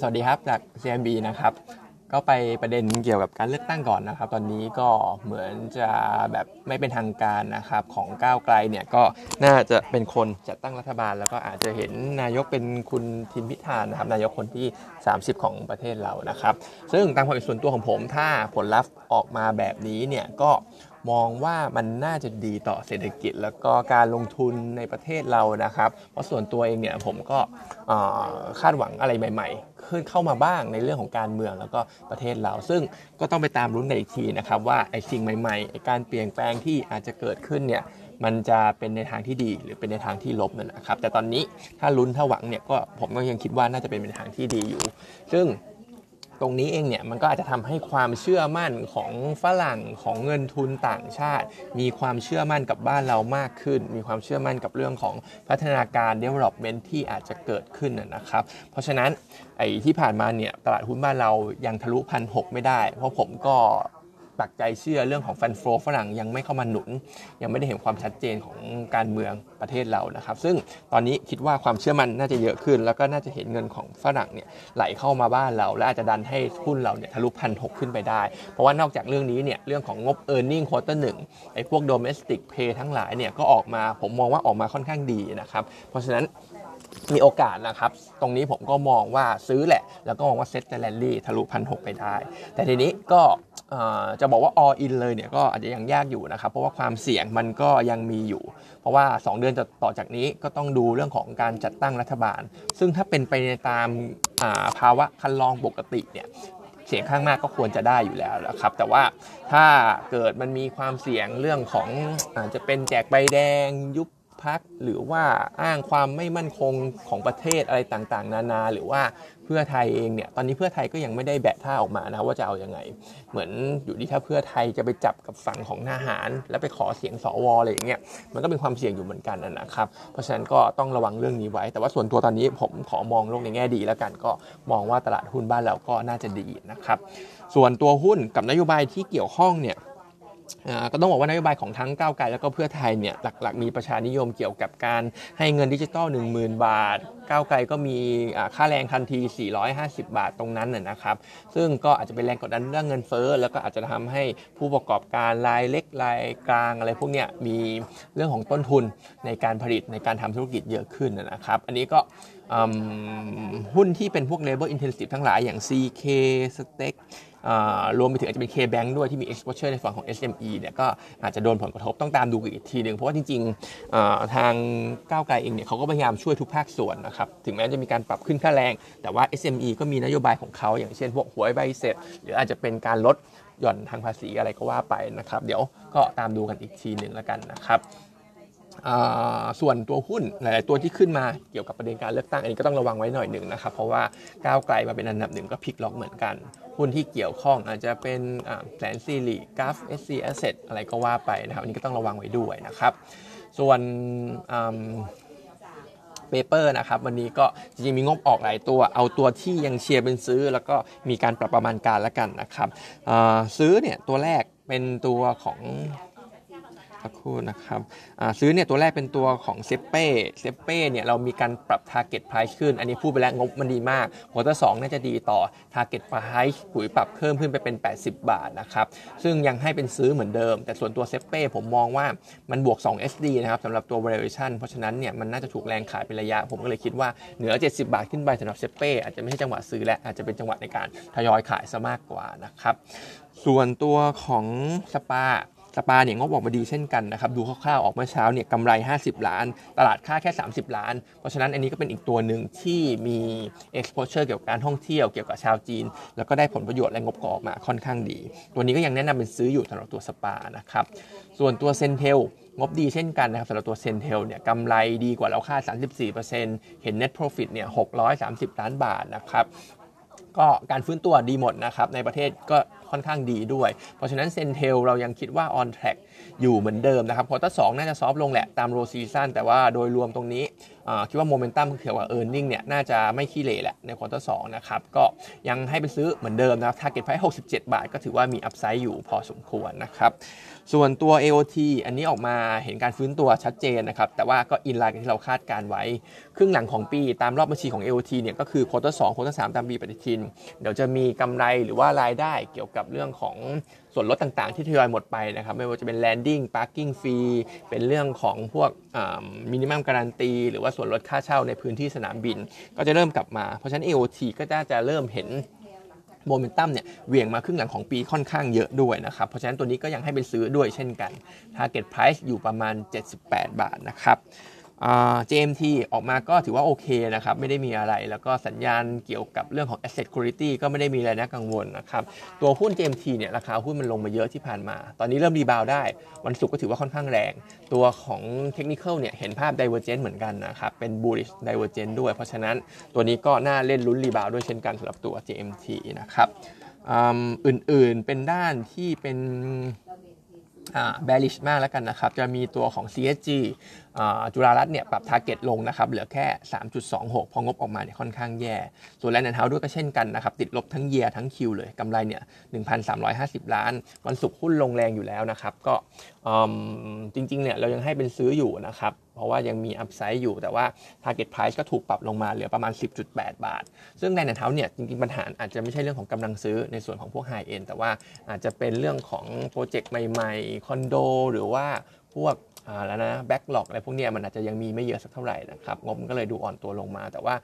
สวัสดีครับจาก CMB นะครับ ก็ไปประเด็นเกี่ยวกับการเลือกตั้งก่อนนะครับ ตอนนี้ก็เหมือนจะแบบไม่เป็นทางการนะครับของก้าวไกลเนี่ยก็น่าจะเป็นคนจัดตั้งรัฐบาล แล้วก็อาจจะเห็นนายกเป็นคุณทิมพิธานะครับนายกคนที่ 30 ของประเทศเรานะครับ ซึ่งตามความเห็นส่วนตัวของผมถ้าผลลัพธ์ออกมาแบบนี้เนี่ยก็ มองว่ามันน่าจะดีต่อเศรษฐกิจ แล้วก็การลงทุนในประเทศเรานะครับ เพราะส่วนตัวเองเนี่ยผมก็คาดหวังอะไรใหม่ ๆ ขึ้นเข้ามาบ้างในเรื่องของการเมืองแล้วก็ประเทศเรา ซึ่งก็ต้องไปตามรุ้นในอีกทีนะครับว่าไอ้สิ่งใหม่ๆไอ้การเปลี่ยนแปลงที่อาจจะเกิดขึ้นเนี่ยมันจะเป็นในทางที่ดีหรือเป็นในทางที่ลบนั่นนะครับ แต่ตอนนี้ถ้าลุ้นถ้าหวังเนี่ยก็ผมก็ยังคิดว่าน่าจะเป็นในทางที่ดีอยู่ ซึ่ง ตรงนี้เองเนี่ยมันก็อาจจะทำให้ความเชื่อมั่นของฝรั่งของเงินทุนต่างชาติ มีความเชื่อมั่นกับบ้านเรามากขึ้น มีความเชื่อมั่นกับเรื่องของพัฒนาการ development ที่อาจจะเกิดขึ้นนะนะครับ เพราะฉะนั้นไอ้ที่ผ่านมาเนี่ยตลาดหุ้นบ้านเรายังทะลุพันหไม่ได้ เพราะผมก็ ปักใจเชื่อเรื่องของฟันโฟฝรั่งยังไม่เข้ามาหนุน ยังไม่ได้เห็นความชัดเจนของการเมืองประเทศเรานะครับ ซึ่งตอนนี้คิดว่าความเชื่อมันน่าจะเยอะขึ้น แล้วก็น่าจะเห็นเงินของฝรั่งเนี่ยไหลเข้ามาบ้านเรา และอาจจะดันให้หุ้นเราเนี่ยทะลุพันหขึ้นไปได้ เพราะว่านอกจากเรื่องนี้เนี่ยเรื่องของงบ e a r n i n g quarter หนึ่งไอ้พวก domestic pay ทั้งหลายเนี่ยก็ออกมาผมมองว่าออกมาค่อนข้างดีนะครับเพราะฉะนั้นมีโอกาสนะครับ ตรงนี้ผมก็มองว่าซื้อแหละ แล้วก็มองว่าเซ็ตจะแลนลี่ทะลุพันหไปได้ แต่ทีนี้ก็ จะบอกว่า all in เลยเนี่ยก็อาจจะยังยากอยู่นะครับ เพราะว่าความเสี่ยงมันก็ยังมีอยู่ เพราะว่า 2 เดือนต่อจากนี้ก็ต้องดูเรื่องของการจัดตั้งรัฐบาล ซึ่งถ้าเป็นไปในตามาภาวะคันลองปกติเนี่ยเสียงข้างมากก็ควรจะได้อยู่แล้วนะครับ แต่ว่าถ้าเกิดมันมีความเสี่ยงเรื่องของอาจจะเป็นแจกใบแดงยุบ พักหรือว่าอ้างความไม่มั่นคงของประเทศอะไรต่างๆ นานา หรือว่าเพื่อไทยเองเนี่ยตอนนี้เพื่อไทยก็ยังไม่ได้แบะท่าออกมานะว่าจะเอาอยัางไง เหมือนอยู่ที่ถ้าเพื่อไทยจะไปจับกับฝั่งของทหาร แล้วไปขอเสียงสวอะไรอย่างเงี้ยมันก็เป็นความเสี่ยงอยู่เหมือนกันนะครับเพราะฉะนั้นก็ต้องระวังเรื่องนี้ไว้ แต่ว่าส่วนตัวตอนนี้ผมขอมองโลกในแง่ดีแล้วกันก็มองว่าตลาดหุ้นบ้านเราก็น่าจะดีนะครับส่วนตัวหุ้นกับนโยบายที่เกี่ยวข้องเนี่ย ก็ต้องบอกว่านโยบายของทั้งก้าวไกลแล้วก็เพื่อไทยเนี่ยหลักๆ มีประชานิยมเกี่ยวกับการให้เงินดิจิตอล10,000 บาท ก้าวไกลก็มีค่าแรงทันที 450 บาทตรงนั้นน่ะนะครับ ซึ่งก็อาจจะเป็นแรงกดดันเรื่องเงินเฟ้อแล้วก็อาจจะทำให้ผู้ประกอบการรายเล็กรายกลางอะไรพวกเนี้ยมีเรื่องของต้นทุนในการผลิตในการทำธุรกิจเยอะขึ้นนะครับ อันนี้ก็ หุ้นที่เป็นพวก labor intensive ทั้งหลายอย่าง CK Steak รวมไปถึงอาจจะเป็น K-Bank ด้วยที่มี exposure ในฝั่งของ SME เนี่ยก็อาจจะโดนผลกระทบต้องตามดูอีกทีหนึ่งเพราะว่าจริงๆทางก้าวไกลเองเนี่ยเขาก็พยายามช่วยทุกภาคส่วนนะครับถึงแม้จะมีการปรับขึ้นค่าแรง แต่ว่า SME ก็มีนโยบายของเขาอย่างเช่นพวกหวยใบเสร็จ หรืออาจจะเป็นการลดหย่อนทางภาษีอะไรก็ว่าไปนะครับ เดี๋ยวก็ตามดูกันอีกทีหนึ่งแล้วกันนะครับ ส่วนตัวหุ้นหลายๆตัวที่ขึ้นมาเกี่ยวกับประเด็นการเลือกตั้งอันนี้ก็ต้องระวังไว้หน่อยหนึ่งนะครับเพราะว่าก้าวไกลมาเป็นอันดับหนึ่งก็พลิกล็อกเหมือนกัน หุ้นที่เกี่ยวข้องอาจจะเป็นแสนสิริกับเอสซีแอสเสทอะไรก็ว่าไปนะครับอันนี้ก็ต้องระวังไว้ด้วยนะครับ ส่วน paper นะครับวันนี้ก็จริงมีงบออกหลายตัว เอาตัวที่ยังเชียร์เป็นซื้อ แล้วก็มีการปรับประมาณการแล้วกันนะครับซื้อเนี่ยตัวแรกเป็นตัวของ สักครู่นะครับซื้อเนี่ยตัวแรกเป็นตัวของเซเป้เซเป้เนี่ยเรามีการปรับ Target Price ขึ้น อันนี้พูดไปแล้วงบมันดีมากหัวตัวสองน่าจะดีต่อ Target Price ปุ๋ยปรับเพิ่มขึ้นไปเป็น 80 บาทนะครับซึ่งยังให้เป็นซื้อเหมือนเดิม แต่ส่วนตัวเซเป้ผมมองว่ามันบวก 2 SD นะครับสำหรับตัว valuation เพราะฉะนั้นเนี่ยมันน่าจะถูกแรงขายเป็นระยะ ผมก็เลยคิดว่าเหนือ 70 บาทขึ้นไปสำหรับเซเป้อาจจะไม่ใช่จังหวะซื้อและอาจจะเป็นจังหวะในการทยอยขายซะมากกว่านะครับส่วนตัวของ SPA SPA เนี่ยงบออกมาดีเช่นกันนะครับดูคร่าวๆออกเมื่อเช้าเนี่ยกำไร 50 ล้าน ตลาดคาดแค่ 30 ล้าน เพราะฉะนั้นอันนี้ก็เป็นอีกตัวหนึ่งที่มี exposure เกี่ยวกับการท่องเที่ยวเกี่ยวกับชาวจีน แล้วก็ได้ผลประโยชน์และงบก็ออกมาค่อนข้างดี ตัวนี้ก็ยังแนะนำเป็นซื้ออยู่สำหรับตัวสปานะครับส่วนตัว CENTEL งบดีเช่นกันนะครับสำหรับตัว CENTEL เนี่ยกำไรดีกว่าเราคาด 34%เห็น net profit เนี่ย630 ล้านบาทนะครับก็การฟื้นตัวดีหมดนะครับในประเทศก็ ค่อนข้างดีด้วย เพราะฉะนั้น CENTEL เรายังคิดว่า on track อยู่เหมือนเดิมนะครับ quarter สองน่าจะ soft ลงแหละตาม low season แต่ว่าโดยรวมตรงนี้ คิดว่าโมเมนตัมเกี่ยวกับ earning เนี่ยน่าจะไม่ขี้เหร่แหละใน quarter สองนะครับก็ยังให้เป็นซื้อเหมือนเดิมนะครับ target price 67บาท ก็ถือว่ามี upside อยู่พอสมควรนะครับส่วนตัว AOT อันนี้ออกมาเห็นการฟื้นตัวชัดเจนนะครับแต่ว่าก็ in line กับที่เราคาดการณ์ไว้ ครึ่งหลังของปีตามรอบบัญชีของ AOT เนี่ยก็คือ quarter สอง quarter สามตามปีปฏิทิน เดี๋ยวจะมีกำไรหรือว่ารายได้เกี่ยวกับเรื่องของ ส่วนลดต่างๆ ที่ทยอยหมดไปนะครับ ไม่ว่าจะเป็น landing parking fee เป็นเรื่องของพวก minimum guarantee หรือว่าส่วนลดค่าเช่าในพื้นที่สนามบิน ก็จะเริ่มกลับมาเพราะฉะนั้น AOT ก็จะจะเริ่มเห็นโมเมนตัมเนี่ยเหวี่ยงมาครึ่งหลังของปีค่อนข้างเยอะด้วยนะครับ เพราะฉะนั้นตัวนี้ก็ยังให้เป็นซื้อด้วยเช่นกัน Target Price อยู่ประมาณ 78 บาทนะครับ JMT ออกมาก็ถือว่าโอเคนะครับ ไม่ได้มีอะไร แล้วก็สัญญาณเกี่ยวกับเรื่องของ asset quality ก็ไม่ได้มีอะไรน่ากังวลนะครับ ตัวหุ้น JMT เนี่ยราคาหุ้นมันลงมาเยอะที่ผ่านมา ตอนนี้เริ่ม rebound ได้ วันศุกร์ก็ถือว่าค่อนข้างแรง ตัวของ technical เนี่ยเห็นภาพ divergent เหมือนกันนะครับ เป็น bullish divergence ด้วย เพราะฉะนั้นตัวนี้ก็น่าเล่นลุ้น rebound ด้วยเช่นกันสำหรับตัว JMT นะครับอื่นๆเป็นด้านที่เป็น bearish มากแล้วกันนะครับ จะมีตัวของ CSG จุฬารัตน์เนี่ยปรับ target ลงนะครับเหลือแค่ 3.26 พองบออกมาเนี่ยค่อนข้างแย่ ส่วนแลนด์เฮาส์ด้วยก็เช่นกันนะครับติดลบทั้ง year ทั้ง Q เลยกำไรเนี่ย 1,350 ล้าน วันศุกร์หุ้นลงแรงอยู่แล้วนะครับ ก็จริงๆเนี่ยเรายังให้เป็นซื้ออยู่นะครับเพราะว่ายังมี upside อยู่แต่ว่า Target Price ก็ถูกปรับลงมาเหลือประมาณ 10.8 บาท ซึ่งแลนด์เฮาส์เนี่ยจริงๆ ปัญหาอาจจะไม่ใช่เรื่องของกำลังซื้อในส่วนของพวก high-end แต่ว่าอาจจะเป็นเรื่องของ project ใหม่ๆ คอนโด หรือว่าพวก แล้วนะ backlog อะไรพวกนี้มันอาจจะยังมีไม่เยอะสักเท่าไหร่นะครับงบมันก็เลยดูอ่อนตัวลงมา แต่ว่า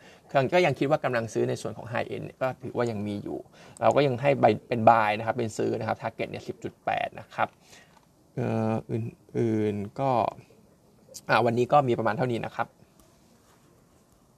ก็ยังคิดว่ากำลังซื้อในส่วนของ high-end ก็ถือว่ายังมีอยู่ เราก็ยังให้ไปเป็น buy นะครับเป็นซื้อนะครับ target เนี่ยสินะครับอื่นๆก็วันนี้ก็มีประมาณเท่านี้นะครับ